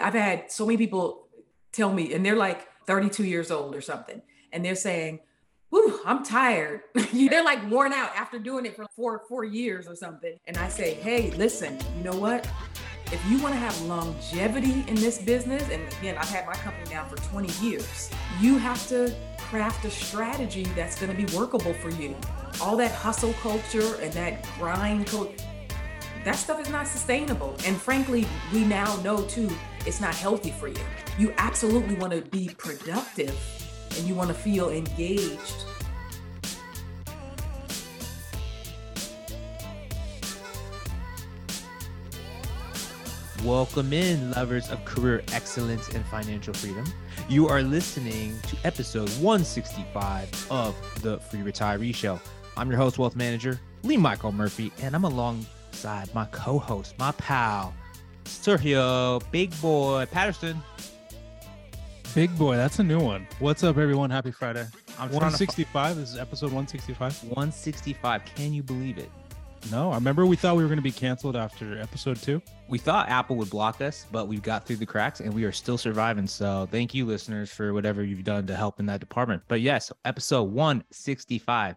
I've had so many people tell me, and they're like 32 years old or something, and they're saying, Whew, I'm tired. they're like worn out after doing it for four, four years or something. And I say, hey, listen, you know what? If you want to have longevity in this business, and again, I've had my company now for 20 years, you have to craft a strategy that's going to be workable for you. All that hustle culture and that grind culture, that stuff is not sustainable. And frankly, we now know too, it's not healthy for you. You absolutely want to be productive and you want to feel engaged. Welcome in, lovers of career excellence and financial freedom. You are listening to episode 165 of the Free Retiree Show. I'm your host, wealth manager Lee Michael Murphy, and I'm alongside my co host, my pal, Sergio Big Boy Patterson. Big boy, that's a new one. What's up, everyone? Happy Friday. I'm 165. This is episode 165. 165. Can you believe it? No, I remember we thought we were going to be canceled after episode two. We thought Apple would block us, but we've got through the cracks and we are still surviving. So thank you, listeners, for whatever you've done to help in that department. But yes, episode 165.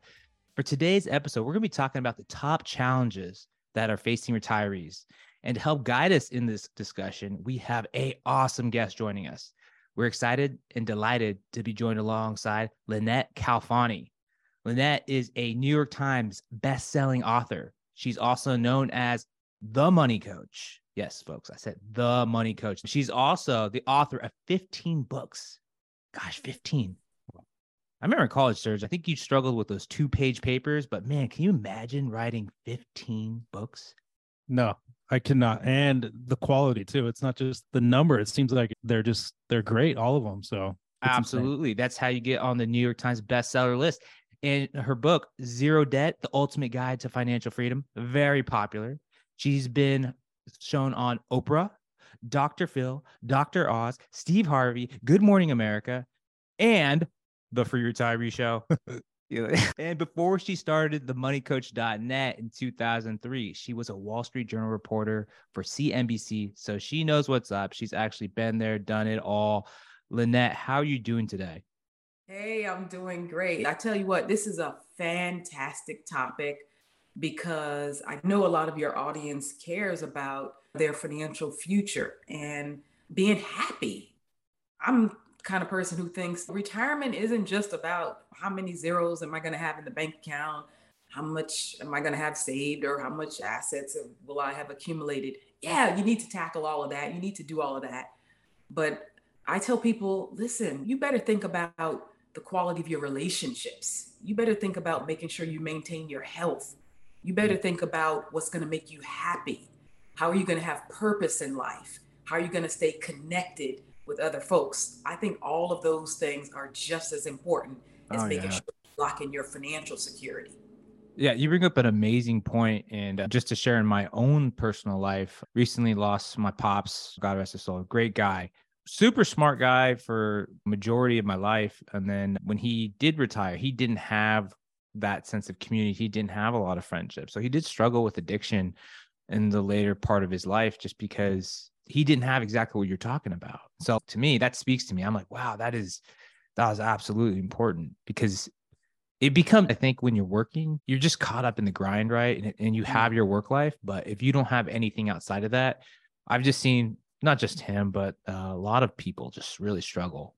For today's episode, we're going to be talking about the top challenges that are facing retirees. And to help guide us in this discussion, we have a awesome guest joining us. We're excited and delighted to be joined alongside Lynnette Khalfani. Lynnette is a New York Times best-selling author. She's also known as the Money Coach. Yes, folks, I said the Money Coach. She's also the author of 15 books. Gosh, 15. I remember in college, Serge, I think you struggled with those two page papers, but man, can you imagine writing 15 books? No, I cannot. And the quality too. It's not just the number. It seems like they're just they're great, all of them. So absolutely. Insane. That's how you get on the New York Times bestseller list. And her book, Zero Debt: The Ultimate Guide to Financial Freedom, very popular. She's been shown on Oprah, Dr. Phil, Dr. Oz, Steve Harvey, Good Morning America, and the Free Retiree Show. and before she started the moneycoach.net in 2003, she was a Wall Street Journal reporter for CNBC. So she knows what's up. She's actually been there, done it all. Lynnette, how are you doing today? Hey, I'm doing great. I tell you what, this is a fantastic topic because I know a lot of your audience cares about their financial future and being happy. I'm kind of person who thinks retirement isn't just about how many zeros am I going to have in the bank account, how much am I going to have saved, or how much assets will I have accumulated. Yeah, you need to tackle all of that. You need to do all of that. But I tell people, listen, you better think about the quality of your relationships. You better think about making sure you maintain your health. You better think about what's going to make you happy. How are you going to have purpose in life? How are you going to stay connected with other folks. I think all of those things are just as important as oh, making yeah. sure you lock in your financial security. Yeah, you bring up an amazing point, and uh, just to share in my own personal life, recently lost my pops. God rest his soul. Great guy, super smart guy for majority of my life. And then when he did retire, he didn't have that sense of community. He didn't have a lot of friendships, so he did struggle with addiction in the later part of his life, just because he didn't have exactly what you're talking about. So to me, that speaks to me. I'm like, wow, that is that was absolutely important because it becomes, I think, when you're working, you're just caught up in the grind, right? And, and you mm-hmm. have your work life, but if you don't have anything outside of that, I've just seen not just him, but uh, a lot of people just really struggle.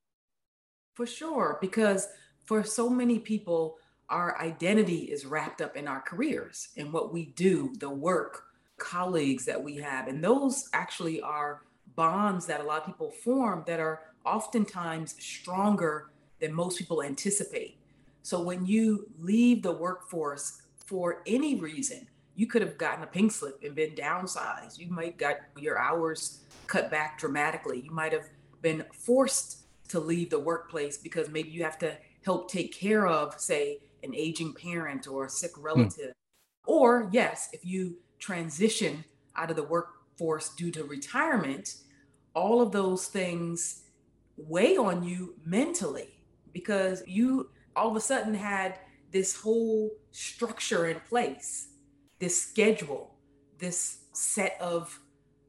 For sure, because for so many people, our identity is wrapped up in our careers and what we do, the work, colleagues that we have. And those actually are bonds that a lot of people form that are oftentimes stronger than most people anticipate. So when you leave the workforce for any reason, you could have gotten a pink slip and been downsized. You might got your hours cut back dramatically. You might have been forced to leave the workplace because maybe you have to help take care of, say, an aging parent or a sick hmm. relative. Or yes, if you transition out of the workforce due to retirement, all of those things weigh on you mentally because you all of a sudden had this whole structure in place, this schedule, this set of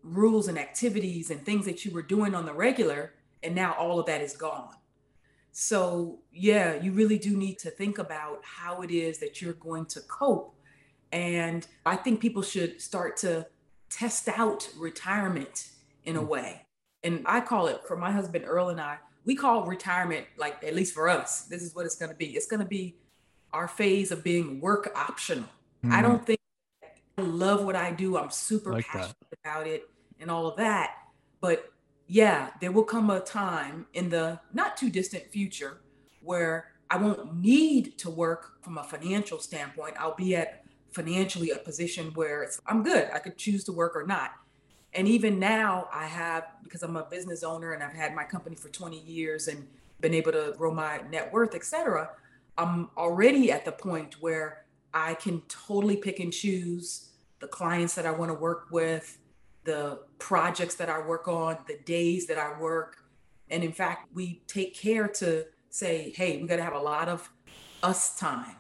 rules and activities and things that you were doing on the regular. And now all of that is gone. So, yeah, you really do need to think about how it is that you're going to cope. And I think people should start to test out retirement in a mm. way. And I call it for my husband Earl and I, we call retirement like at least for us, this is what it's going to be. It's going to be our phase of being work optional. Mm. I don't think I love what I do. I'm super like passionate that. about it and all of that. But yeah, there will come a time in the not too distant future where I won't need to work from a financial standpoint. I'll be at financially a position where it's I'm good. I could choose to work or not. And even now, I have, because I'm a business owner and I've had my company for 20 years and been able to grow my net worth, et cetera, I'm already at the point where I can totally pick and choose the clients that I want to work with, the projects that I work on, the days that I work. And in fact, we take care to say, hey, we got to have a lot of us time,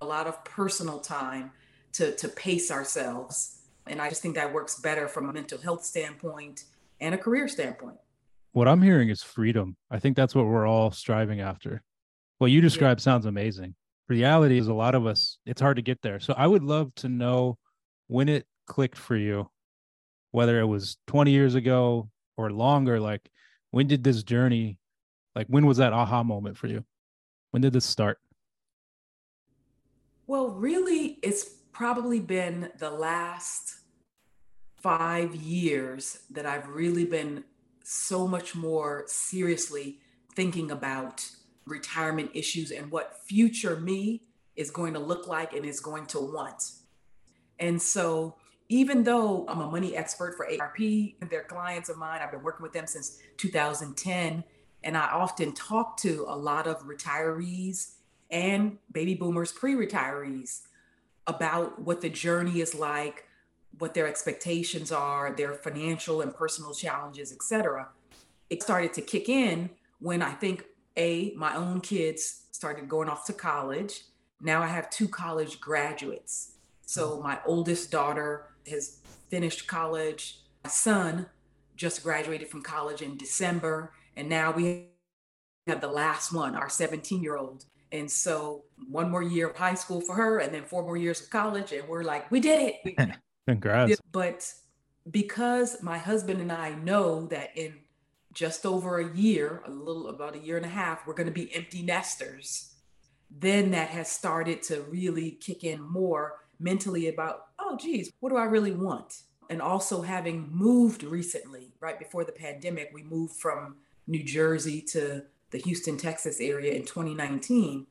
a lot of personal time to, to pace ourselves. And I just think that works better from a mental health standpoint and a career standpoint. What I'm hearing is freedom. I think that's what we're all striving after. What you describe yeah. sounds amazing. Reality is a lot of us, it's hard to get there. So I would love to know when it clicked for you whether it was 20 years ago or longer like when did this journey like when was that aha moment for you when did this start well really it's probably been the last five years that i've really been so much more seriously thinking about retirement issues and what future me is going to look like and is going to want and so even though I'm a money expert for AARP, they're clients of mine, I've been working with them since 2010. And I often talk to a lot of retirees and baby boomers, pre retirees, about what the journey is like, what their expectations are, their financial and personal challenges, et cetera. It started to kick in when I think A, my own kids started going off to college. Now I have two college graduates. So mm-hmm. my oldest daughter has finished college. My son just graduated from college in December. And now we have the last one, our 17 year old. And so one more year of high school for her and then four more years of college. And we're like, we did it. Congrats. But because my husband and I know that in just over a year, a little about a year and a half, we're going to be empty nesters, then that has started to really kick in more mentally about, oh, geez, what do I really want? And also having moved recently, right before the pandemic, we moved from New Jersey to the Houston, Texas area in 2019.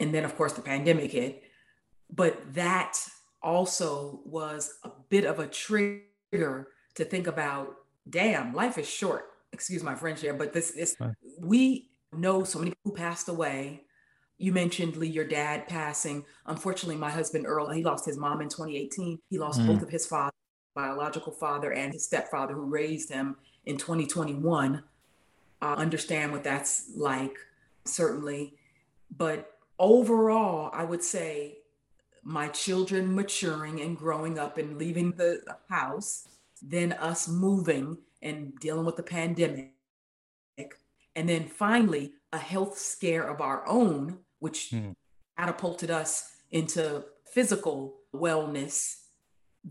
And then, of course, the pandemic hit. But that also was a bit of a trigger to think about damn, life is short. Excuse my French here, but this is, we know so many people who passed away you mentioned Lee, your dad passing. Unfortunately, my husband Earl, he lost his mom in 2018. He lost mm. both of his father, biological father, and his stepfather, who raised him in 2021. I understand what that's like, certainly. But overall, I would say my children maturing and growing up and leaving the house, then us moving and dealing with the pandemic. And then finally, a health scare of our own which mm. catapulted us into physical wellness.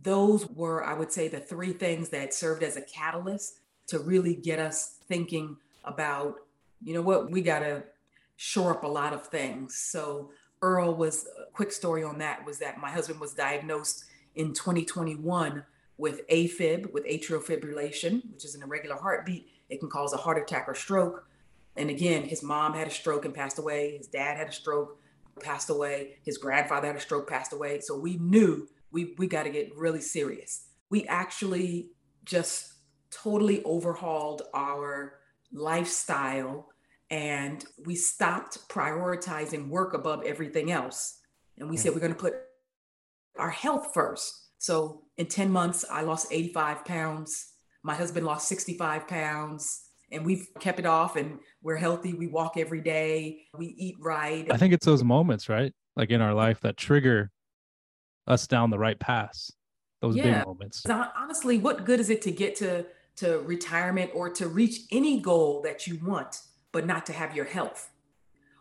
Those were, I would say, the three things that served as a catalyst to really get us thinking about, you know what, we got to shore up a lot of things. So, Earl was a quick story on that was that my husband was diagnosed in 2021 with AFib, with atrial fibrillation, which is an irregular heartbeat. It can cause a heart attack or stroke. And again, his mom had a stroke and passed away. His dad had a stroke, passed away. His grandfather had a stroke, passed away. So we knew we, we got to get really serious. We actually just totally overhauled our lifestyle and we stopped prioritizing work above everything else. And we said, we're going to put our health first. So in 10 months, I lost 85 pounds. My husband lost 65 pounds and we've kept it off and we're healthy. We walk every day. We eat right. I think it's those moments, right? Like in our life that trigger us down the right path. those Yeah. big moments. Honestly, what good is it to get to to retirement or to reach any goal that you want, but not to have your health,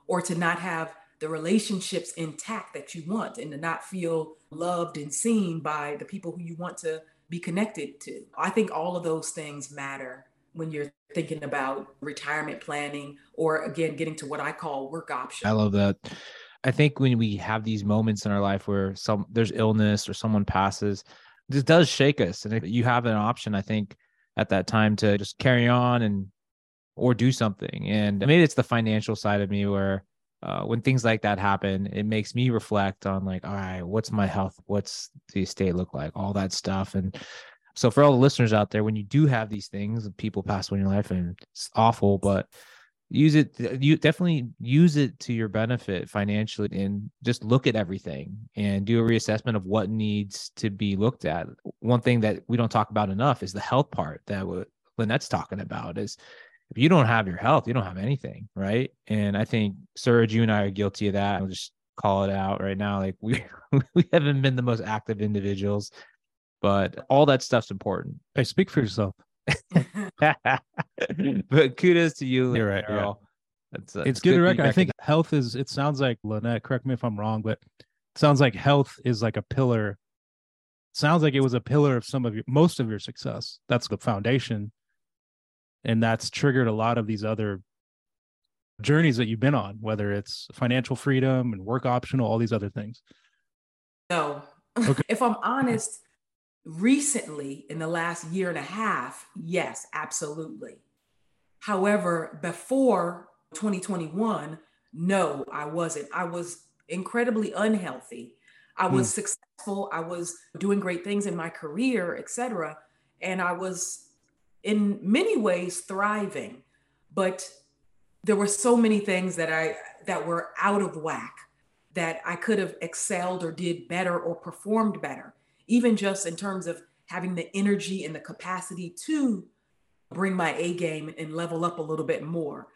or to not have the relationships intact that you want, and to not feel loved and seen by the people who you want to be connected to? I think all of those things matter when you're thinking about retirement planning, or again, getting to what I call work options. I love that. I think when we have these moments in our life where some there's illness or someone passes, this does shake us. And if you have an option, I think at that time to just carry on and or do something. And maybe it's the financial side of me where uh, when things like that happen, it makes me reflect on like, all right, what's my health? What's the estate look like? All that stuff. And so for all the listeners out there, when you do have these things, people pass away in your life and it's awful, but use it you definitely use it to your benefit financially and just look at everything and do a reassessment of what needs to be looked at. One thing that we don't talk about enough is the health part that what lynnette's talking about is if you don't have your health you don't have anything right? And i think serge you and i are guilty of that. I'll just call it out right now like we we haven't been the most active individuals but all that stuff's important. Hey, speak for yourself. but kudos to you You're right, yeah. Earl. That's, uh, it's good to be reckon. I think health is. It sounds like Lynnette. Correct me if I'm wrong, but it sounds like health is like a pillar. Sounds like it was a pillar of some of your most of your success. That's the foundation, and that's triggered a lot of these other journeys that you've been on. Whether it's financial freedom and work optional, all these other things. No. Okay. if I'm honest, recently in the last year and a half, yes, absolutely. However, before 2021, no, I wasn't. I was incredibly unhealthy. I was hmm. successful. I was doing great things in my career, etc. And I was in many ways thriving. But there were so many things that I that were out of whack that I could have excelled or did better or performed better, even just in terms of having the energy and the capacity to bring my A game and level up a little bit more.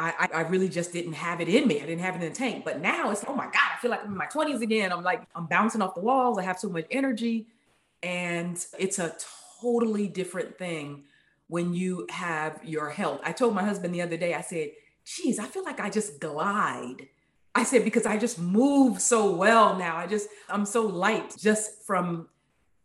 I, I, really just didn't have it in me. I didn't have it in the tank. But now it's, oh my God, I feel like I'm in my 20s again. I'm like, I'm bouncing off the walls. I have so much energy. And it's a totally different thing when you have your health. I told my husband the other day, I said, geez, I feel like I just glide. I said, because I just move so well now. I just, I'm so light just from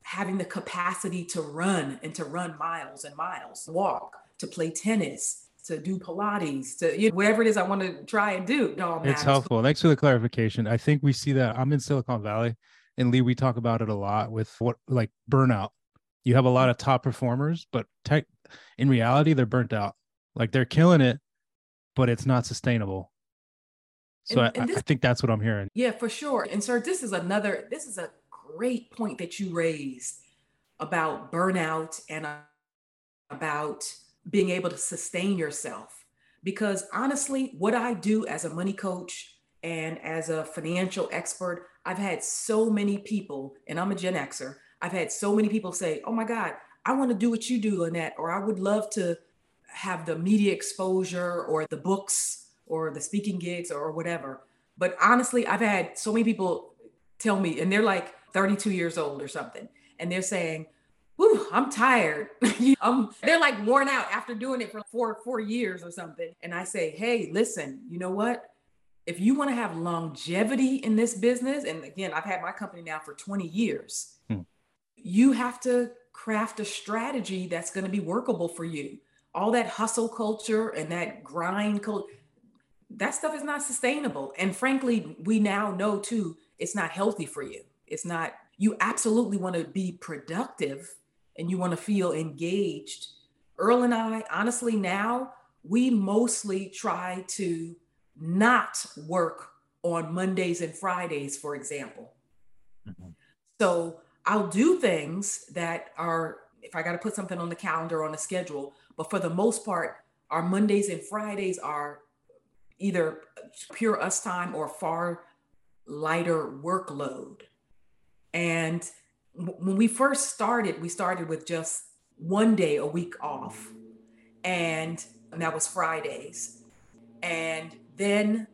having the capacity to run and to run miles and miles, walk, to play tennis, to do Pilates, to you know, whatever it is I want to try and do. All It's matters. helpful. Thanks for the clarification. I think we see that. I'm in Silicon Valley, and Lee, we talk about it a lot with what like burnout. You have a lot of top performers, but tech in reality, they're burnt out. Like they're killing it, but it's not sustainable. So And- I, and I this- think that's what I'm hearing. Yeah, for sure. And sir, this is another, this is a great point that you raised about burnout and uh, about being able to sustain yourself. Because honestly, what I do as a money coach and as a financial expert, I've had so many people, and I'm a Gen Xer, I've had so many people say, Oh my God, I want to do what you do, Lynnette, or I would love to have the media exposure or the books or the speaking gigs or whatever. But honestly, I've had so many people tell me, and they're like 32 years old or something, and they're saying, Whew, I'm tired. um, they're like worn out after doing it for four, four years or something. And I say, hey, listen, you know what? If you want to have longevity in this business, and again, I've had my company now for 20 years, Hmm. you have to craft a strategy that's going to be workable for you. All that hustle culture and that grind culture, that stuff is not sustainable. And frankly, we now know too, it's not healthy for you. It's not, you absolutely want to be productive and you want to feel engaged. Earl and I, honestly, now we mostly try to not work on Mondays and Fridays, for example. Mhm. So I'll do things that are, if I got to put something on the calendar on the schedule, but for the most part, our Mondays and Fridays are either pure us time or far lighter workload. And when we first started, we started with just one day a week off, and that was Fridays. And then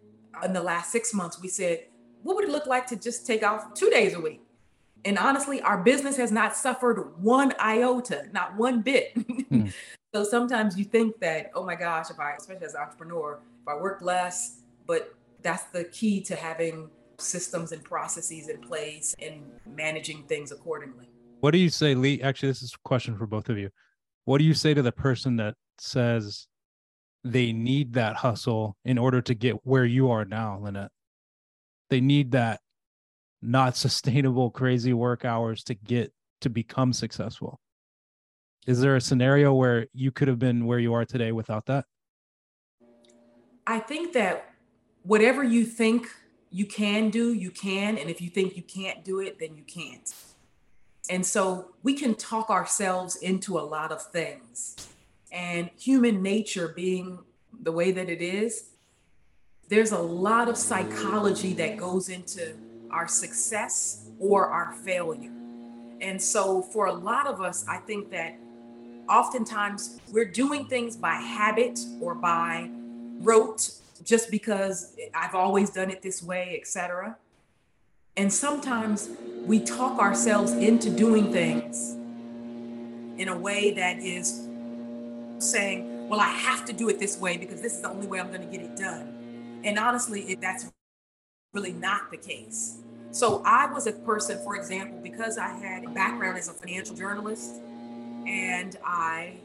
in the last six months, we said, what would it look like to just take off two days a week? And honestly, our business has not suffered one iota, not one bit. Hmm. so sometimes you think that, oh my gosh, if I, especially as an entrepreneur, if I work less, but that's the key to having systems and processes in place and managing things accordingly. What do you say, Lee? Actually, this is a question for both of you. What do you say to the person that says they need that hustle in order to get where you are now, Lynnette? They need that not sustainable, crazy work hours to get to become successful. Is there a scenario where you could have been where you are today without that? I think that whatever you think you can do, you can. And if you think you can't do it, then you can't. And so we can talk ourselves into a lot of things. And human nature being the way that it is, there's a lot of psychology that goes into our success or our failure. And so for a lot of us, I think that oftentimes we're doing things by habit or by rote just because I've always done it this way, etc. And sometimes we talk ourselves into doing things in a way that is saying, well, I have to do it this way because this is the only way I'm going to get it done. And honestly, it, that's really not the case. So I was a person, for example, because I had a background as a financial journalist and I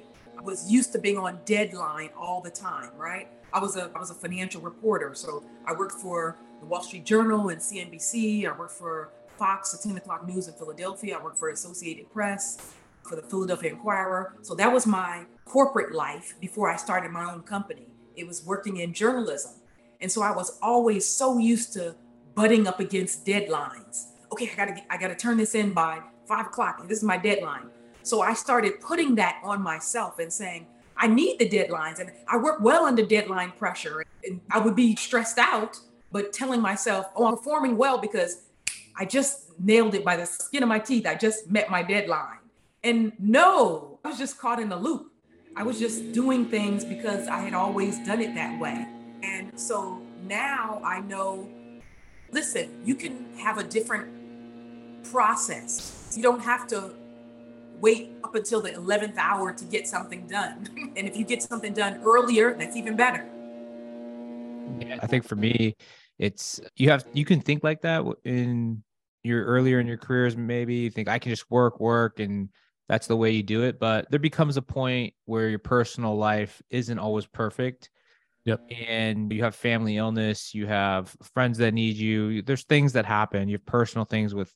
was used to being on deadline all the time, right? I was a I was a financial reporter. So I worked for the Wall Street Journal and CNBC. I worked for Fox, the 10 o'clock news in Philadelphia. I worked for Associated Press, for the Philadelphia Inquirer. So that was my corporate life before I started my own company. It was working in journalism. And so I was always so used to butting up against deadlines. Okay, I gotta I gotta turn this in by five o'clock. This is my deadline. So I started putting that on myself and saying, I need the deadlines and I work well under deadline pressure. And I would be stressed out, but telling myself, oh, I'm performing well because I just nailed it by the skin of my teeth. I just met my deadline. And no, I was just caught in the loop. I was just doing things because I had always done it that way. And so now I know listen, you can have a different process. You don't have to wait up until the 11th hour to get something done. and if you get something done earlier, that's even better. Yeah, I think for me, it's you have you can think like that in your earlier in your careers maybe you think I can just work work and that's the way you do it but there becomes a point where your personal life isn't always perfect Yep. And you have family illness, you have friends that need you. There's things that happen. You have personal things with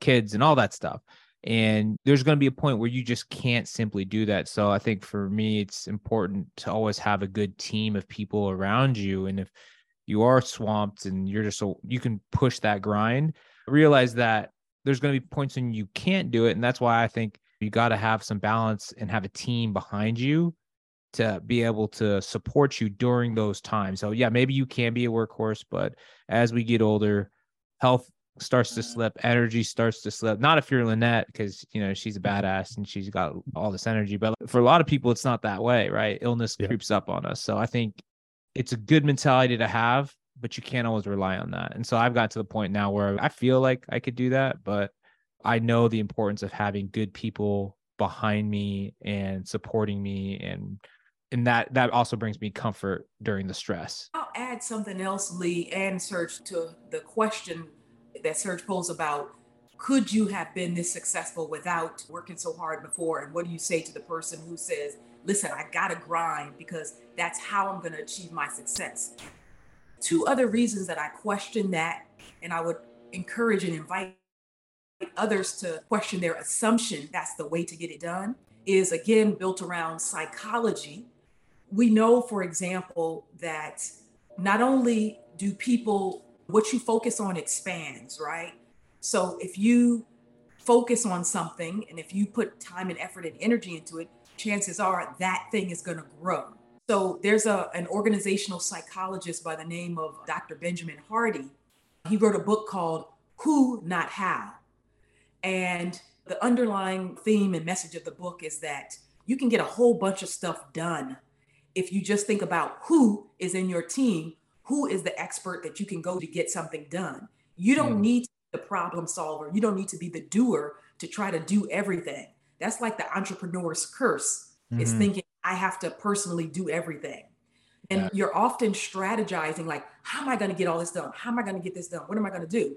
kids and all that stuff. And there's going to be a point where you just can't simply do that. So I think for me, it's important to always have a good team of people around you. And if you are swamped and you're just so you can push that grind, realize that there's going to be points when you can't do it. And that's why I think you got to have some balance and have a team behind you to be able to support you during those times. So yeah, maybe you can be a workhorse, but as we get older, health starts to mm-hmm. slip, energy starts to slip. Not if you're Lynnette, because you know she's a badass and she's got all this energy. But for a lot of people, it's not that way, right? Illness yeah. creeps up on us. So I think it's a good mentality to have, but you can't always rely on that. And so I've got to the point now where I feel like I could do that, but I know the importance of having good people behind me and supporting me and and that that also brings me comfort during the stress. I'll add something else, Lee and Serge, to the question that Serge posed about could you have been this successful without working so hard before? And what do you say to the person who says, listen, I gotta grind because that's how I'm gonna achieve my success? Two other reasons that I question that, and I would encourage and invite others to question their assumption that's the way to get it done, is again built around psychology we know, for example, that not only do people, what you focus on expands, right? So if you focus on something and if you put time and effort and energy into it, chances are that thing is going to grow. So there's a, an organizational psychologist by the name of Dr. Benjamin Hardy. He wrote a book called Who, Not How. And the underlying theme and message of the book is that you can get a whole bunch of stuff done if you just think about who is in your team, who is the expert that you can go to get something done. You don't mm. need to the problem solver. You don't need to be the doer to try to do everything. That's like the entrepreneur's curse. Mm-hmm. Is thinking I have to personally do everything. And yeah. you're often strategizing like, how am I going to get all this done? How am I going to get this done? What am I going to do?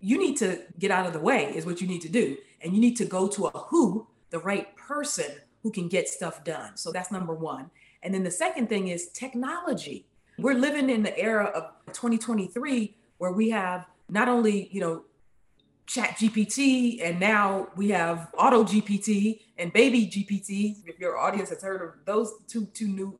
You need to get out of the way, is what you need to do. And you need to go to a who, the right person who can get stuff done. So that's number one. And then the second thing is technology. We're living in the era of 2023 where we have not only, you know, ChatGPT and now we have auto GPT and baby GPT. If your audience has heard of those two two new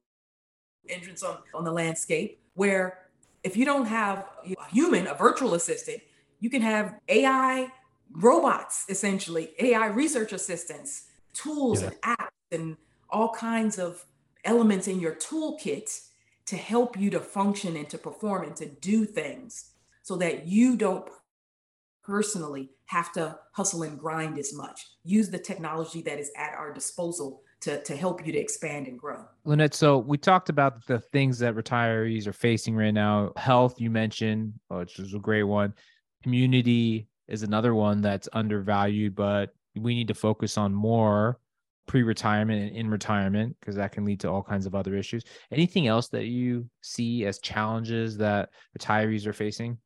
entrants on, on the landscape where if you don't have a human, a virtual assistant, you can have AI robots, essentially, AI research assistants, tools yeah. and apps, and all kinds of elements in your toolkit to help you to function and to perform and to do things so that you don't personally have to hustle and grind as much. Use the technology that is at our disposal to, to help you to expand and grow. Lynnette, so we talked about the things that retirees are facing right now. Health, you mentioned, which is a great one. Community is another one that's undervalued, but we need to focus on more pre-retirement and in retirement because that can lead to all kinds of other issues. Anything else that you see as challenges that retirees are facing?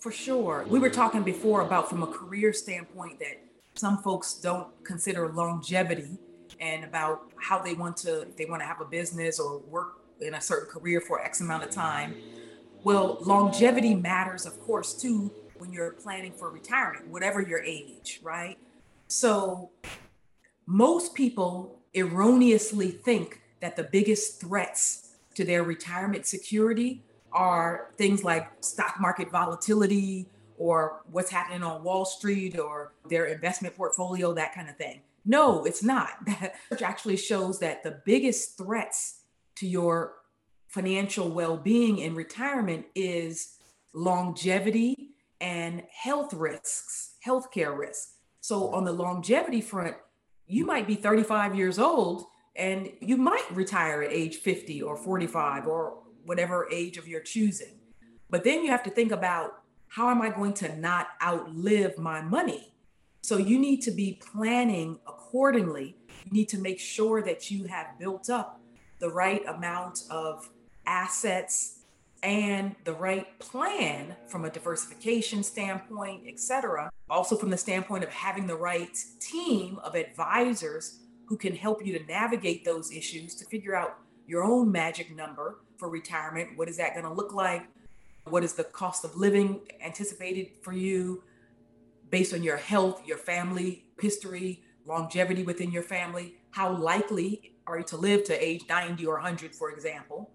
For sure. We were talking before about from a career standpoint that some folks don't consider longevity and about how they want to they want to have a business or work in a certain career for x amount of time well longevity matters of course too when you're planning for retirement whatever your age right so most people erroneously think that the biggest threats to their retirement security are things like stock market volatility or what's happening on Wall Street or their investment portfolio, that kind of thing. No, it's not. That actually shows that the biggest threats to your financial well-being in retirement is longevity and health risks, healthcare risks. So on the longevity front, you might be 35 years old and you might retire at age 50 or 45 or whatever age of your choosing. But then you have to think about how am I going to not outlive my money? So you need to be planning accordingly. You need to make sure that you have built up the right amount of assets and the right plan from a diversification standpoint, et cetera. Also, from the standpoint of having the right team of advisors who can help you to navigate those issues to figure out your own magic number for retirement. What is that going to look like? What is the cost of living anticipated for you based on your health, your family history, longevity within your family? How likely are you to live to age 90 or 100, for example?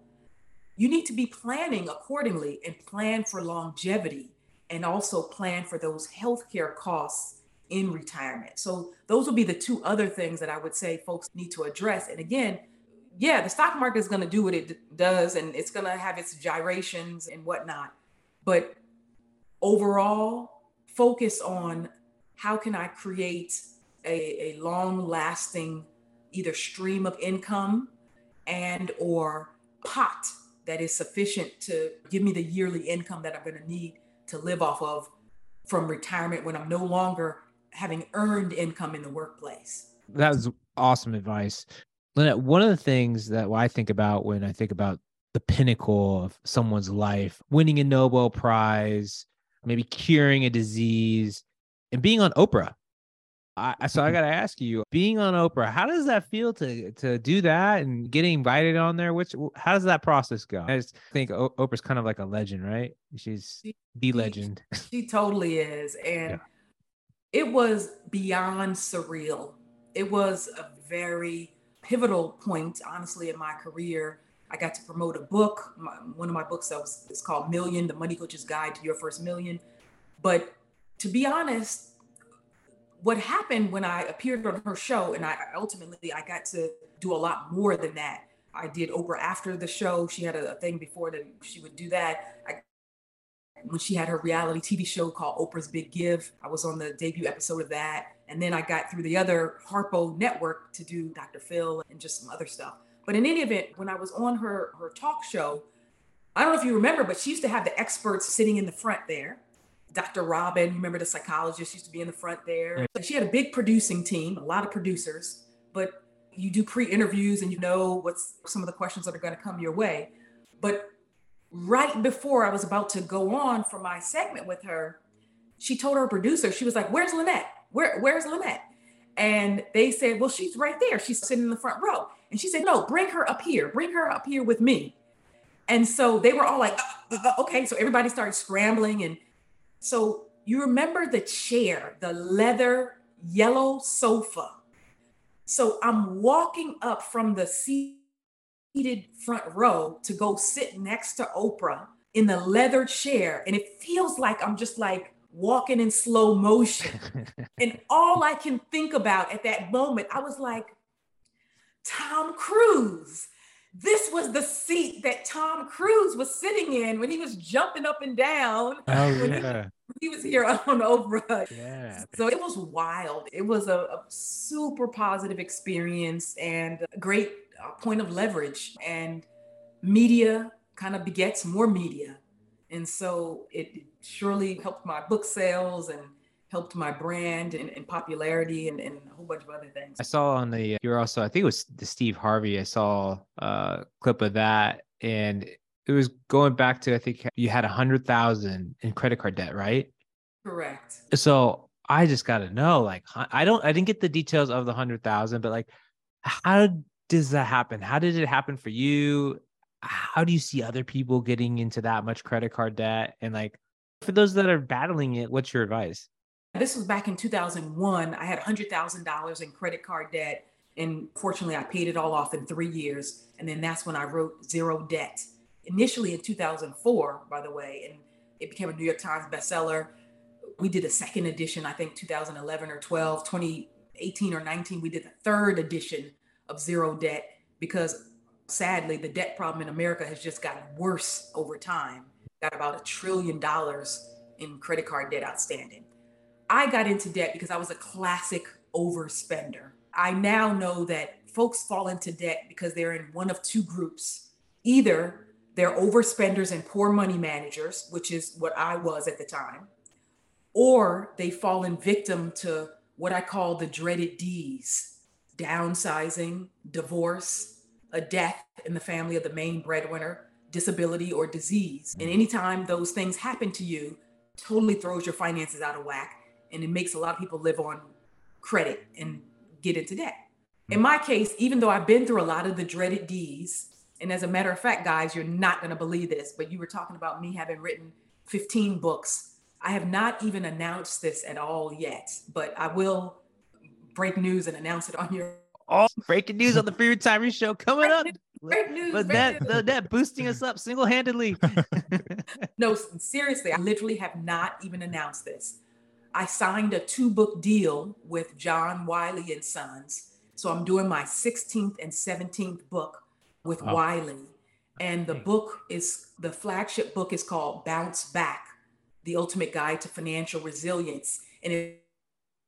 You need to be planning accordingly and plan for longevity and also plan for those healthcare costs in retirement. So, those would be the two other things that I would say folks need to address. And again, yeah, the stock market is going to do what it does and it's going to have its gyrations and whatnot. But overall, focus on how can I create a, a long lasting either stream of income and or pot that is sufficient to give me the yearly income that I'm going to need to live off of from retirement when I'm no longer having earned income in the workplace. That was awesome advice. Lynnette, one of the things that I think about when I think about the pinnacle of someone's life, winning a Nobel Prize, maybe curing a disease, and being on Oprah. I, so I got to ask you, being on Oprah, how does that feel to to do that and getting invited on there? Which how does that process go? I just think o- Oprah's kind of like a legend, right? She's she, the legend. She totally is, and yeah. it was beyond surreal. It was a very pivotal point, honestly, in my career. I got to promote a book. My, one of my books that was it's called Million: The Money Coach's Guide to Your First Million. But to be honest, what happened when I appeared on her show, and I ultimately I got to do a lot more than that. I did Oprah after the show. She had a, thing before that she would do that. I, when she had her reality TV show called Oprah's Big Give, I was on the debut episode of that. And then I got through the other Harpo network to do Dr. Phil and just some other stuff. But in any event, when I was on her her talk show, I don't know if you remember, but she used to have the experts sitting in the front there Dr. Robin, you remember the psychologist used to be in the front there. She had a big producing team, a lot of producers, but you do pre-interviews and you know what's some of the questions that are going to come your way. But right before I was about to go on for my segment with her, she told her producer, she was like, Where's Lynnette? Where, where's Lynnette? And they said, Well, she's right there. She's sitting in the front row. And she said, No, bring her up here. Bring her up here with me. And so they were all like, uh, uh, Okay. So everybody started scrambling. And so you remember the chair, the leather yellow sofa. So I'm walking up from the seated front row to go sit next to Oprah in the leather chair. And it feels like I'm just like walking in slow motion. and all I can think about at that moment, I was like, Tom Cruise. This was the seat that Tom Cruise was sitting in when he was jumping up and down. Oh, yeah. He, he, was here on Oprah. Yeah. So it was wild. It was a, a super positive experience and a great uh, point of leverage. And media kind of begets more media. And so it surely helped my book sales and helped my brand and, and popularity and, and, a whole bunch of other things. I saw on the, you were also, I think it was the Steve Harvey. I saw a clip of that and it was going back to, I think you had a hundred thousand in credit card debt, right? Correct. So I just got to know, like, I don't, I didn't get the details of the hundred thousand, but like, how does that happen? How did it happen for you? how do you see other people getting into that much credit card debt? And like for those that are battling it, what's your advice? This was back in 2001. I had $100,000 in credit card debt. And fortunately, I paid it all off in three years. And then that's when I wrote Zero Debt. Initially in 2004, by the way, and it became a New York Times bestseller. We did a second edition, I think 2011 or 12, 2018 or 19. We did the third edition of Zero Debt because sadly, the debt problem in America has just gotten worse over time. Got about a trillion dollars in credit card debt outstanding. I got into debt because I was a classic overspender. I now know that folks fall into debt because they're in one of two groups. Either they're overspenders and poor money managers, which is what I was at the time, or they fall in victim to what I call the dreaded D's downsizing, divorce, a death in the family of the main breadwinner, disability, or disease. And anytime those things happen to you, totally throws your finances out of whack and it makes a lot of people live on credit and get into debt. Hmm. In my case, even though I've been through a lot of the dreaded D's, and as a matter of fact, guys, you're not going to believe this, but you were talking about me having written 15 books. I have not even announced this at all yet, but I will break news and announce it on your all breaking news on the Free Retiree Show coming up. News. But that, that boosting us up single handedly. no, seriously, I literally have not even announced this. I signed a two book deal with John Wiley and Sons. So I'm doing my 16th and 17th book with oh. Wiley. And the hmm. book is the flagship book is called Bounce Back The Ultimate Guide to Financial Resilience. And it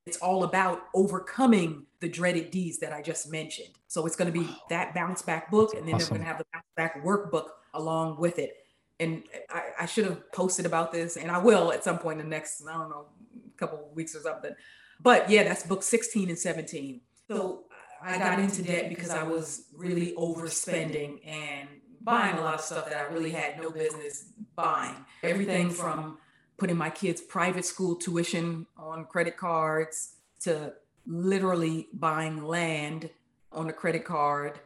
it's all about overcoming the dreaded D's that I just mentioned. So it's going to be that bounce back book, and then awesome. they're going to have the bounce back workbook along with it. And I, I, should have posted about this, and I will at some point in the next, I don't know, couple weeks or something. But yeah, that's book 16 and 17. So I got into debt because I was really overspending and buying a lot of stuff that I really had no business buying. Everything from putting my kids' private school tuition on credit cards to literally buying land on a credit card,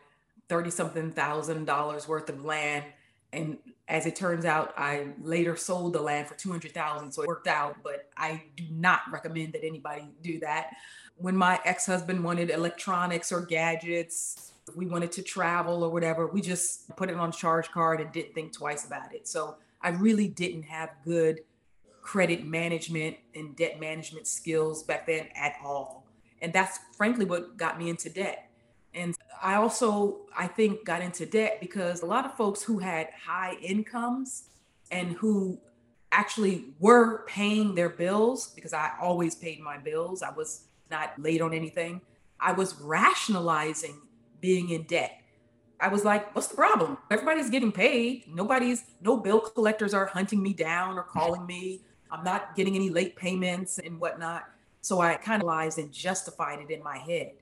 30 something thousand dollars worth of land. And as it turns out, I later sold the land for 200,000. So it worked out, but I do not recommend that anybody do that. When my ex husband wanted electronics or gadgets, we wanted to travel or whatever, we just put it on charge card and didn't think twice about it. So I really didn't have good credit management and debt management skills back then at all. And that's frankly what got me into debt. And I also, I think, got into debt because a lot of folks who had high incomes and who actually were paying their bills, because I always paid my bills, I was not late on anything. I was rationalizing being in debt. I was like, what's the problem? Everybody's getting paid. Nobody's, no bill collectors are hunting me down or calling me I'm not getting any late payments and whatnot. So I kind of lies and justified it in my head.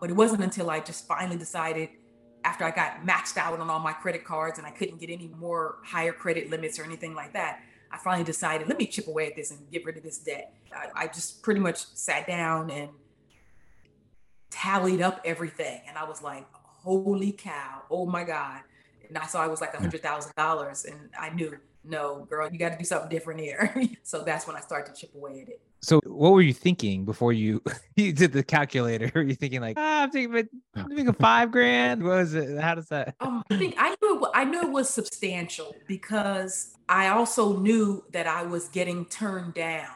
But it wasn't until I just finally decided after I got maxed out on all my credit cards and I couldn't get any more higher credit limits or anything like that, I finally decided, let me chip away at this and get rid of this debt. I, I just pretty much sat down and tallied up everything. And I was like, holy cow, oh my God. And I saw it was like a hundred thousand dollars. And I knew, no, girl, you got to do something different here. so that's when I started to chip away at it. So what were you thinking before you you did the calculator? Were you thinking like, ah, I'm thinking, I'm thinking five grand? What was it? How does that? Um, I think I knew it, I knew it was substantial because I also knew that I was getting turned down.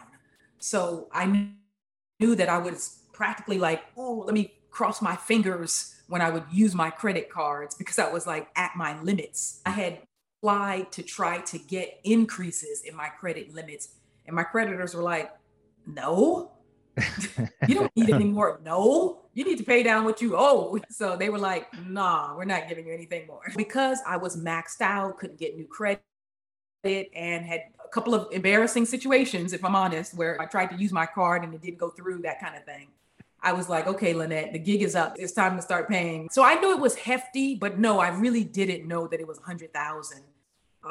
So I knew that I was practically like, oh, let me cross my fingers when I would use my credit cards because I was like at my limits. I had applied to try to get increases in my credit limits, and my creditors were like, no, you don't need any more. No, you need to pay down what you owe. So they were like, nah, we're not giving you anything more. Because I was maxed out, couldn't get new credit, and had a couple of embarrassing situations, if I'm honest, where I tried to use my card and it didn't go through, that kind of thing. I was like, okay, Lynnette, the gig is up. It's time to start paying. So I knew it was hefty, but no, I really didn't know that it was 100,000.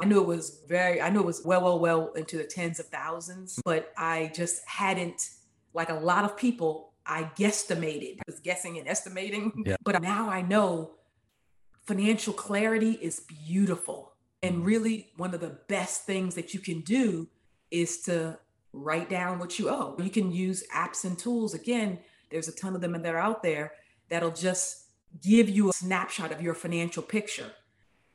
I knew it was very, I knew it was well, well, well into the tens of thousands, but I just hadn't, like a lot of people, I guesstimated, I was guessing and estimating. Yeah. But now I know financial clarity is beautiful. And mm-hmm. really, one of the best things that you can do is to write down what you owe. You can use apps and tools. Again, there's a ton of them that are out there that'll just give you a snapshot of your financial picture.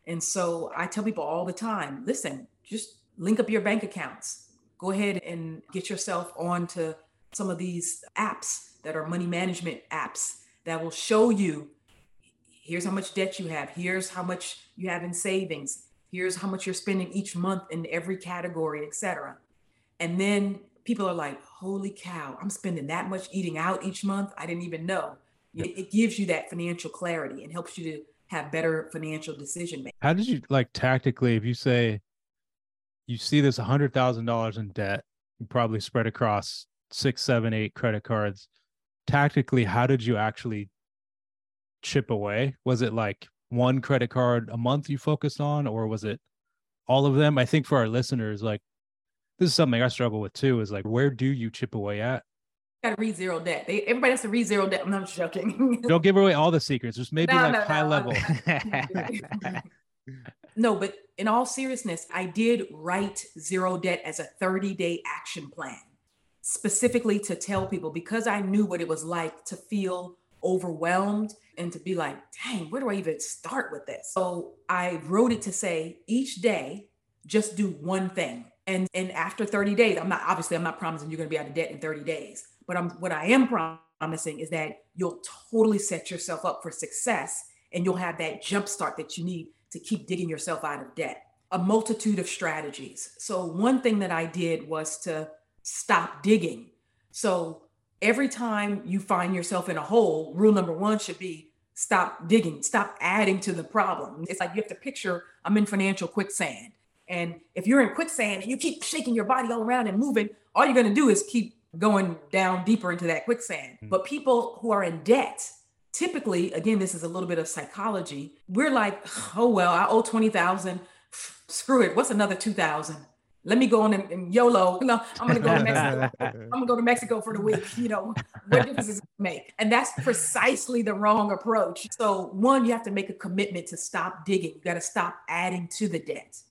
And so I tell people all the time listen, just link up your bank accounts. Go ahead and get yourself onto some of these apps that are money management apps that will show you here's how much debt you have, here's how much you have in savings, here's how much you're spending each month in every category, etc. And then people are like, holy cow, I'm spending that much eating out each month. I didn't even know. It, it gives you that financial clarity and helps you to have better financial decision making. How did you like tactically, if you say you see this hundred thousand dollars in debt, you probably spread across six, seven, eight credit cards. Tactically, how did you actually chip away? Was it like one credit card a month you focused on, or was it all of them? I think for our listeners, like this is something I struggle with too. Is like, where do you chip away at? Got to read zero debt. They, everybody has to read zero debt. I'm not joking. Don't give away all the secrets. Just maybe no, like no, high no. level. no, but in all seriousness, I did write zero debt as a 30 day action plan, specifically to tell people because I knew what it was like to feel overwhelmed and to be like, dang, where do I even start with this? So I wrote it to say each day, just do one thing and and after 30 days i'm not obviously i'm not promising you're going to be out of debt in 30 days but i'm what i am promising is that you'll totally set yourself up for success and you'll have that jump start that you need to keep digging yourself out of debt. A multitude of strategies. So one thing that i did was to stop digging. So every time you find yourself in a hole rule number one should be stop digging stop adding to the problem. It's like you have to picture i'm in financial quicksand. And if you're in quicksand and you keep shaking your body all around and moving, all you're going to do is keep going down deeper into that quicksand. Mm-hmm. But people who are in debt, typically, again, this is a little bit of psychology. We're like, oh, well, I owe 20,000. Screw it. What's another 2,000? Let me go on and, YOLO. No, I'm gonna go to Mexico. I'm gonna go to Mexico for the week. You know, what difference does it make? And that's precisely the wrong approach. So, one, you have to make a commitment to stop digging. You got to stop adding to the debt.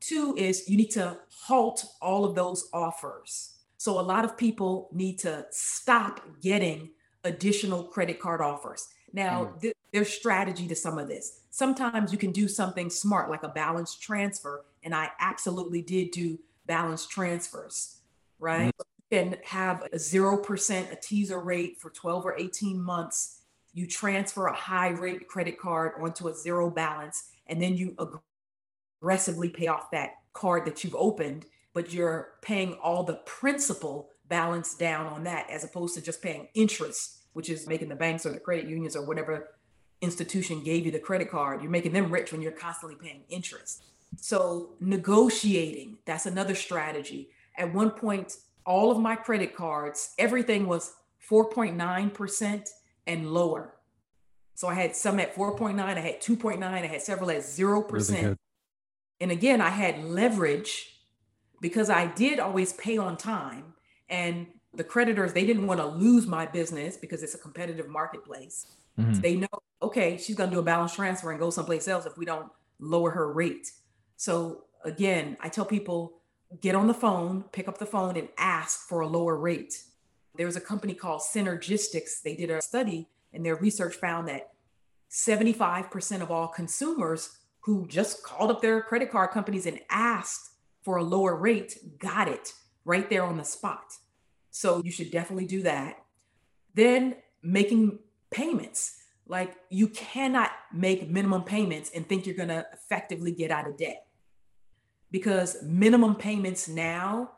Two is you need to halt all of those offers. So a lot of people need to stop getting additional credit card offers. Now, mm. th- there's strategy to some of this. Sometimes you can do something smart like a balance transfer, and I absolutely did do balance transfers, right? Mm. You can have a 0% a teaser rate for 12 or 18 months. You transfer a high rate credit card onto a zero balance, and then you aggressively pay off that card that you've opened, but you're paying all the principal balance down on that as opposed to just paying interest, which is making the banks or the credit unions or whatever institution gave you the credit card. You're making them rich when you're constantly paying interest. So, negotiating, that's another strategy. at one point, all of my credit cards, everything was 4.9% and lower. So I had some at 4.9, I had 2.9, I had several at 0%. Really and again, I had leverage because I did always pay on time. And the creditors, they didn't want to lose my business because it's a competitive marketplace. Mm-hmm. They know, okay, she's going to do a balance transfer and go someplace else if we don't lower her rate. So again, I tell people get on the phone, pick up the phone, and ask for a lower rate. There was a company called Synergistics. They did a study, and their research found that 75% of all consumers who just called up their credit card companies and asked for a lower rate got it right there on the spot. So you should definitely do that. Then making payments. Like you cannot make minimum payments and think you're going to effectively get out of debt because minimum payments now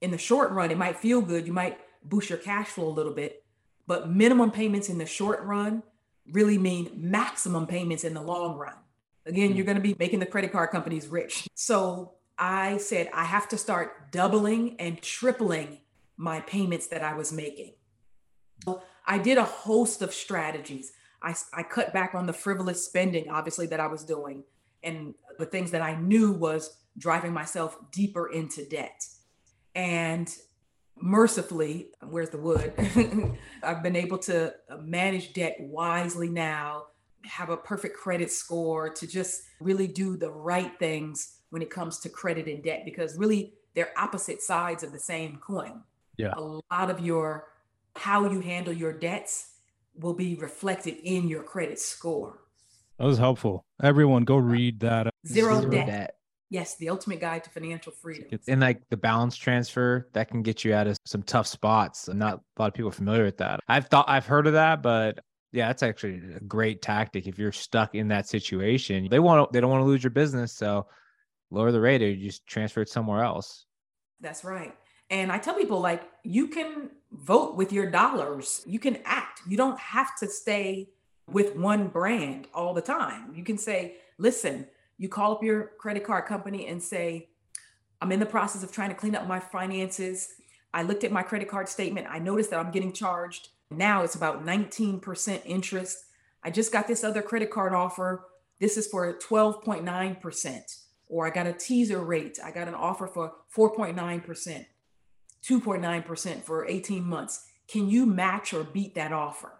in the short run it might feel good you might boost your cash flow a little bit but minimum payments in the short run really mean maximum payments in the long run again hmm. you're going to be making the credit card companies rich so i said i have to start doubling and tripling my payments that i was making i did a host of strategies I, I cut back on the frivolous spending obviously that i was doing and the things that i knew was driving myself deeper into debt. And mercifully, where's the wood? I've been able to uh, manage debt wisely now, have a perfect credit score to just really do the right things when it comes to credit and debt because really they're opposite sides of the same coin. Yeah. A lot of your how you handle your debts will be reflected in your credit score. That was helpful. Everyone go read that. Zero, Zero debt. debt. Yes, the ultimate guide to financial freedom. And like the balance transfer, that can get you out of some tough spots. And not a lot of people are familiar with that. I've thought I've heard of that, but yeah, that's actually a great tactic. If you're stuck in that situation, they want to, they don't want to lose your business, so lower the rate or you just transfer it somewhere else. That's right. And I tell people like you can vote with your dollars. You can act. You don't have to stay with one brand all the time. You can say, "Listen, you call up your credit card company and say, I'm in the process of trying to clean up my finances. I looked at my credit card statement. I noticed that I'm getting charged. Now it's about 19% interest. I just got this other credit card offer. This is for 12.9%. Or I got a teaser rate. I got an offer for 4.9%, 2.9% for 18 months. Can you match or beat that offer?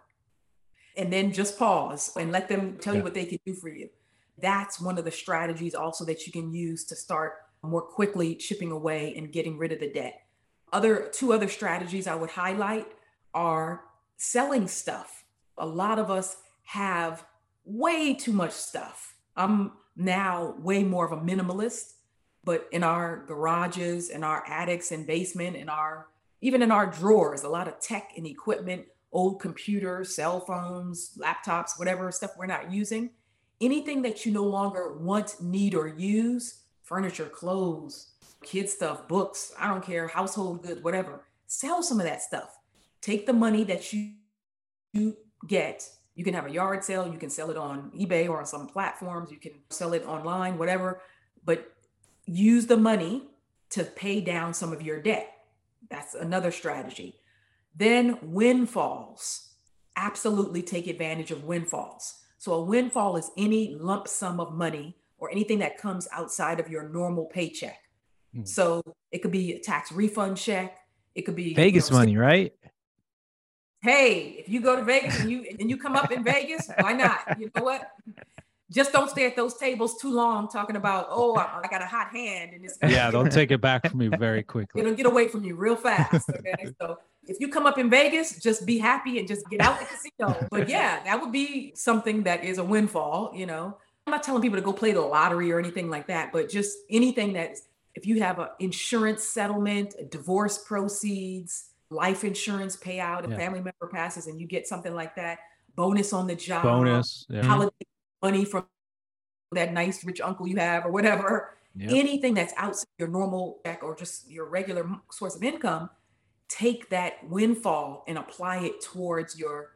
And then just pause and let them tell yeah. you what they can do for you that's one of the strategies also that you can use to start more quickly chipping away and getting rid of the debt. Other two other strategies I would highlight are selling stuff. A lot of us have way too much stuff. I'm now way more of a minimalist, but in our garages, in our attics and basement, in our even in our drawers, a lot of tech and equipment, old computers, cell phones, laptops, whatever stuff we're not using anything that you no longer want, need, or use furniture, clothes, kid stuff, books, I don't care, household goods, whatever sell some of that stuff. Take the money that you, you get. You can have a yard sale, you can sell it on eBay or on some platforms, you can sell it online, whatever, but use the money to pay down some of your debt. That's another strategy. Then windfalls. Absolutely take advantage of windfalls. So a windfall is any lump sum of money or anything that comes outside of your normal paycheck. Mm. So it could be a tax refund check. It could be Vegas you know, money, right? Hey, if you go to Vegas and you and you come up in Vegas, why not? You know what? Just don't stay at those tables too long talking about, oh, I, I got a hot hand and it's yeah, don't take it back from me very quickly. It'll get away from you real fast. Okay, so if you come up in Vegas, just be happy and just get out the casino. But yeah, that would be something that is a windfall, you know. I'm not telling people to go play the lottery or anything like that, but just anything that if you have an insurance settlement, divorce proceeds, life insurance payout, a yeah. family member passes and you get something like that, bonus on the job, bonus, yeah. Mm-hmm. holiday money from that nice rich uncle you have or whatever. Yep. Anything that's outside your normal check or just your regular source of income, take that windfall and apply it towards your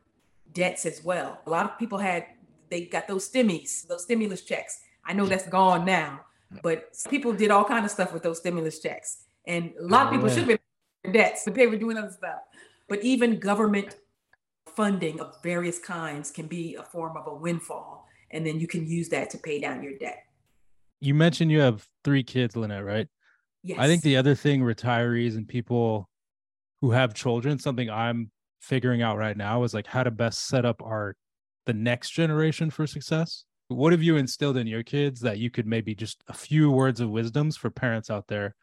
debts as well. A lot of people had, they got those stimmies, those stimulus checks. I know that's gone now, but people did all kind of stuff with those stimulus checks. And a lot of people oh, should have been debts, but they were doing other stuff. But even government funding of various kinds can be a form of a windfall. And then you can use that to pay down your debt. You mentioned you have three kids, Lynnette, right? Yes. I think the other thing retirees and people who have children, something I'm figuring out right now is like how to best set up our the next generation for success. What have you instilled in your kids that you could maybe just a few words of wisdoms for parents out there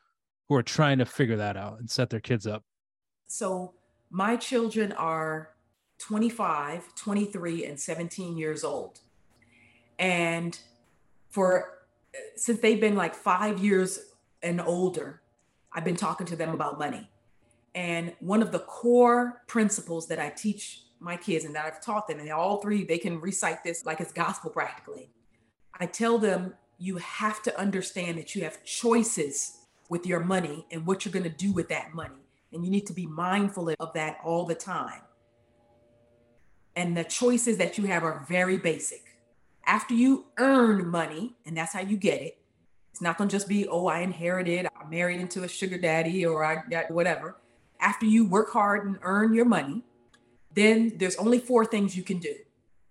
who are trying to figure that out and set their kids up? So my children are 25, 23, and 17 years old. And for since they've been like five years and older, I've been talking to them about money. And one of the core principles that I teach my kids and that I've taught them, and all three, they can recite this like it's gospel practically. I tell them you have to understand that you have choices with your money and what you're going to do with that money. And you need to be mindful of that all the time. And the choices that you have are very basic. After you earn money, and that's how you get it, it's not going to just be, oh, I inherited, I married into a sugar daddy, or I got whatever. After you work hard and earn your money, then there's only four things you can do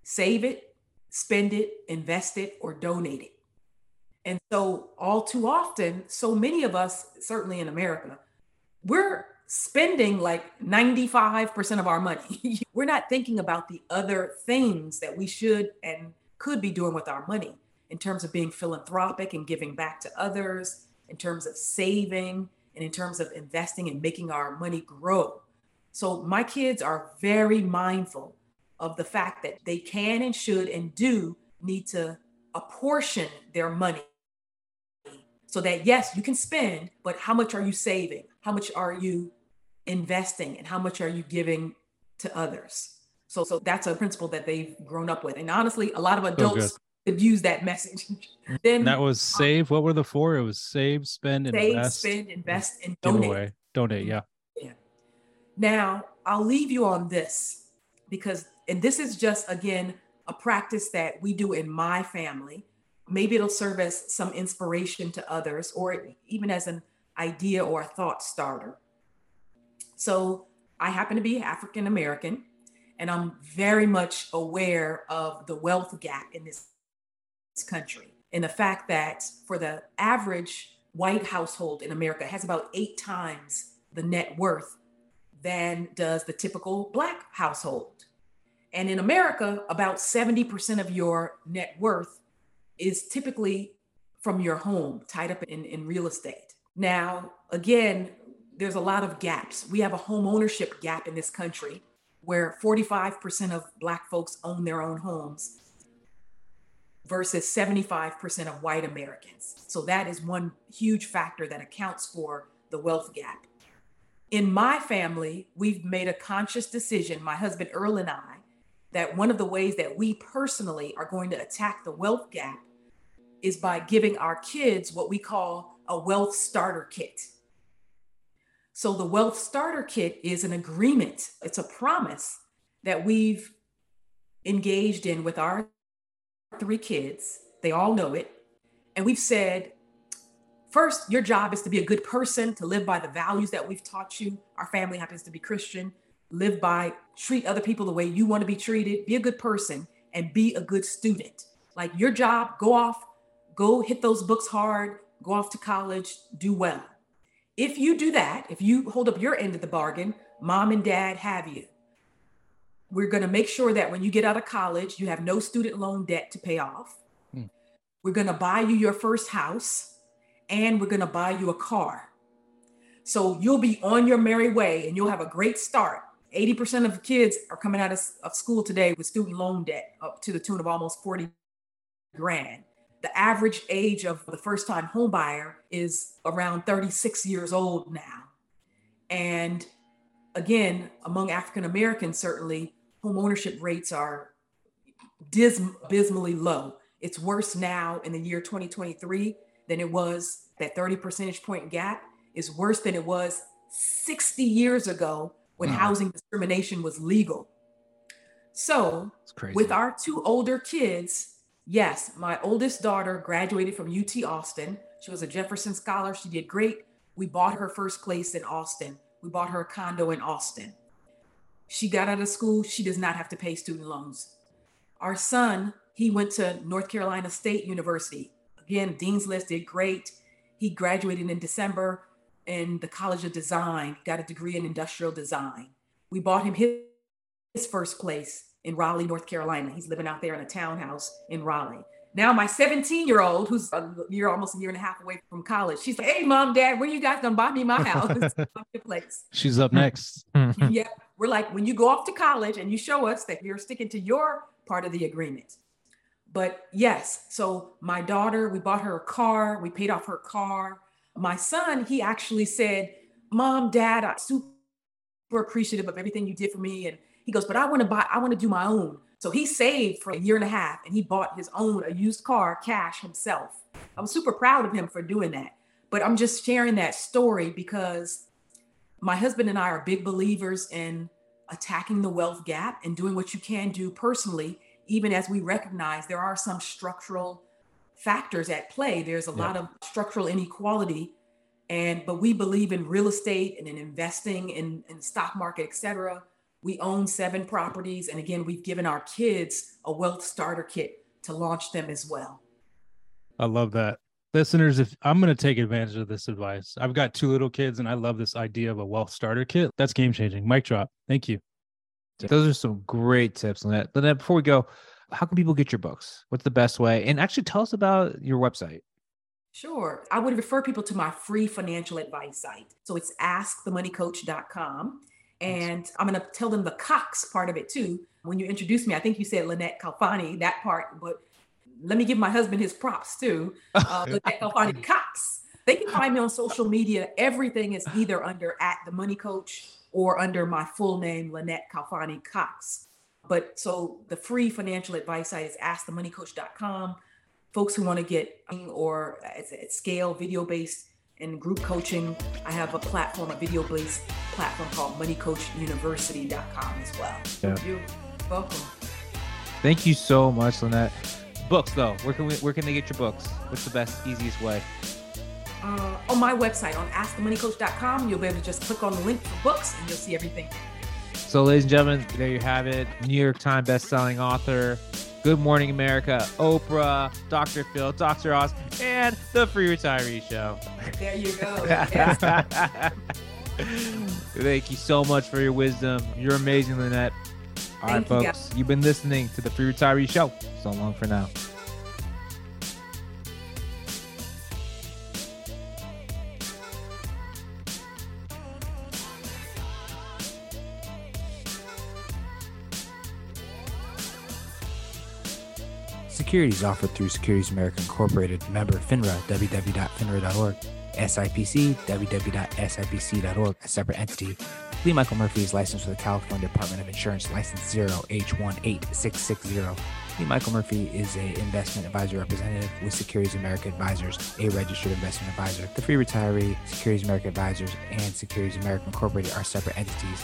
save it, spend it, invest it, or donate it. And so, all too often, so many of us, certainly in America, we're spending like 95% of our money. we're not thinking about the other things that we should and could be doing with our money in terms of being philanthropic and giving back to others, in terms of saving, and in terms of investing and making our money grow. So my kids are very mindful of the fact that they can and should and do need to apportion their money so that yes, you can spend, but how much are you saving? How much are you investing and how much are you giving to others? So so that's a principle that they've grown up with. And honestly, a lot of adults could use that message. then that was um, save. What were the four? It was save, spend, save, invest, spend, invest, and donate. Away. Donate, yeah. Yeah. Now I'll leave you on this because, and this is just again a practice that we do in my family. Maybe it'll serve as some inspiration to others, or even as an idea or a thought starter. So I happen to be African American, and I'm very much aware of the wealth gap in this country and the fact that for the average white household in America has about eight times the net worth than does the typical black household. And in America, about 70% of your net worth is typically from your home, tied up in, in real estate. Now, again, there's a lot of gaps. We have a home ownership gap in this country where 45% of Black folks own their own homes versus 75% of white Americans. So that is one huge factor that accounts for the wealth gap. In my family, we've made a conscious decision, my husband Earl and I, that one of the ways that we personally are going to attack the wealth gap is by giving our kids what we call a wealth starter kit. So the wealth starter kit is an agreement, it's a promise that we've engaged in with our three kids. They all know it. And we've said, first, your job is to be a good person, to live by the values that we've taught you. Our family happens to be Christian. Live by, treat other people the way you want to be treated, be a good person, and be a good student. Like your job, go off, go hit those books hard, go off to college, do well. If you do that, if you hold up your end of the bargain, mom and dad have you. We're going to make sure that when you get out of college, you have no student loan debt to pay off. Hmm. We're going to buy you your first house and we're going to buy you a car. So you'll be on your merry way and you'll have a great start. 80% of kids are coming out of, of school today with student loan debt up to the tune of almost 40 grand. The average age of the first time homebuyer is around 36 years old now. And again, among African Americans, certainly home ownership rates are dism- abysmally low. It's worse now in the year 2023 than it was. That 30 percentage point gap is worse than it was 60 years ago when mm. housing discrimination was legal. So, with our two older kids, yes, my oldest daughter graduated from UT Austin. She was a Jefferson Scholar. She did great. We bought her first place in Austin. We bought her a condo in Austin. She got out of school. She does not have to pay student loans. Our son, he went to North Carolina State University. Again, Dean's List did great. He graduated in December in the College of Design, got a degree in industrial design. We bought him his, his first place in Raleigh, North Carolina. He's living out there in a townhouse in Raleigh. Now my 17 year old, who's a year, almost a year and a half away from college, she's like, "Hey, mom, dad, when you guys gonna buy me my house? place." She's up next. yeah, we're like, when you go off to college and you show us that you're sticking to your part of the agreement. But yes, so my daughter, we bought her a car, we paid off her car. My son, he actually said, "Mom, Dad, I'm super appreciative of everything you did for me," and he goes, "But I want to buy, I want to do my own." So he saved for a year and a half and he bought his own, a used car cash himself. I'm super proud of him for doing that. But I'm just sharing that story because my husband and I are big believers in attacking the wealth gap and doing what you can do personally, even as we recognize there are some structural factors at play. There's a yeah. lot of structural inequality. And but we believe in real estate and in investing in, in stock market, et cetera we own seven properties. And again, we've given our kids a wealth starter kit to launch them as well. I love that. Listeners, if I'm going to take advantage of this advice, I've got two little kids and I love this idea of a wealth starter kit. That's game changing. Mic drop. Thank you. Those are some great tips, Lynnette. Lynnette, before we go, how can people get your books? What's the best way? And actually, tell us about your website. Sure. I would refer people to my free financial advice site. So it's askthemoneycoach.com. And I'm going to tell them the Cox part of it too. When you introduced me, I think you said Lynnette Khalfani, that part, but let me give my husband his props too. Uh, Lynnette Khalfani Cox. They can find me on social media. Everything is either under at the money coach or under my full name, Lynnette Khalfani Cox. But so the free financial advice site is askthemoneycoach.com. Folks who want to get or at scale video based and group coaching. I have a platform, a video based platform called moneycoachuniversity.com as well. Yeah. You're welcome. Thank you so much, Lynnette. Books though, where can we where can they get your books? What's the best, easiest way? Uh, on my website on askthemoneycoach.com, you'll be able to just click on the link for books and you'll see everything. So, ladies and gentlemen, there you have it. New York Times best-selling author, Good Morning America, Oprah, Dr. Phil, Dr. Oz, and the Free Retiree Show. There you go. Thank you so much for your wisdom. You're amazing, Lynnette. All Thank right, folks, you. you've been listening to the Free Retiree Show. So long for now. Securities offered through Securities America Incorporated, member FINRA, www.finra.org, SIPC, www.sipc.org, a separate entity. Lee Michael Murphy is licensed with the California Department of Insurance, license 0H18660. Lee Michael Murphy is an investment advisor representative with Securities America Advisors, a registered investment advisor. The Free Retiree, Securities America Advisors, and Securities America Incorporated are separate entities.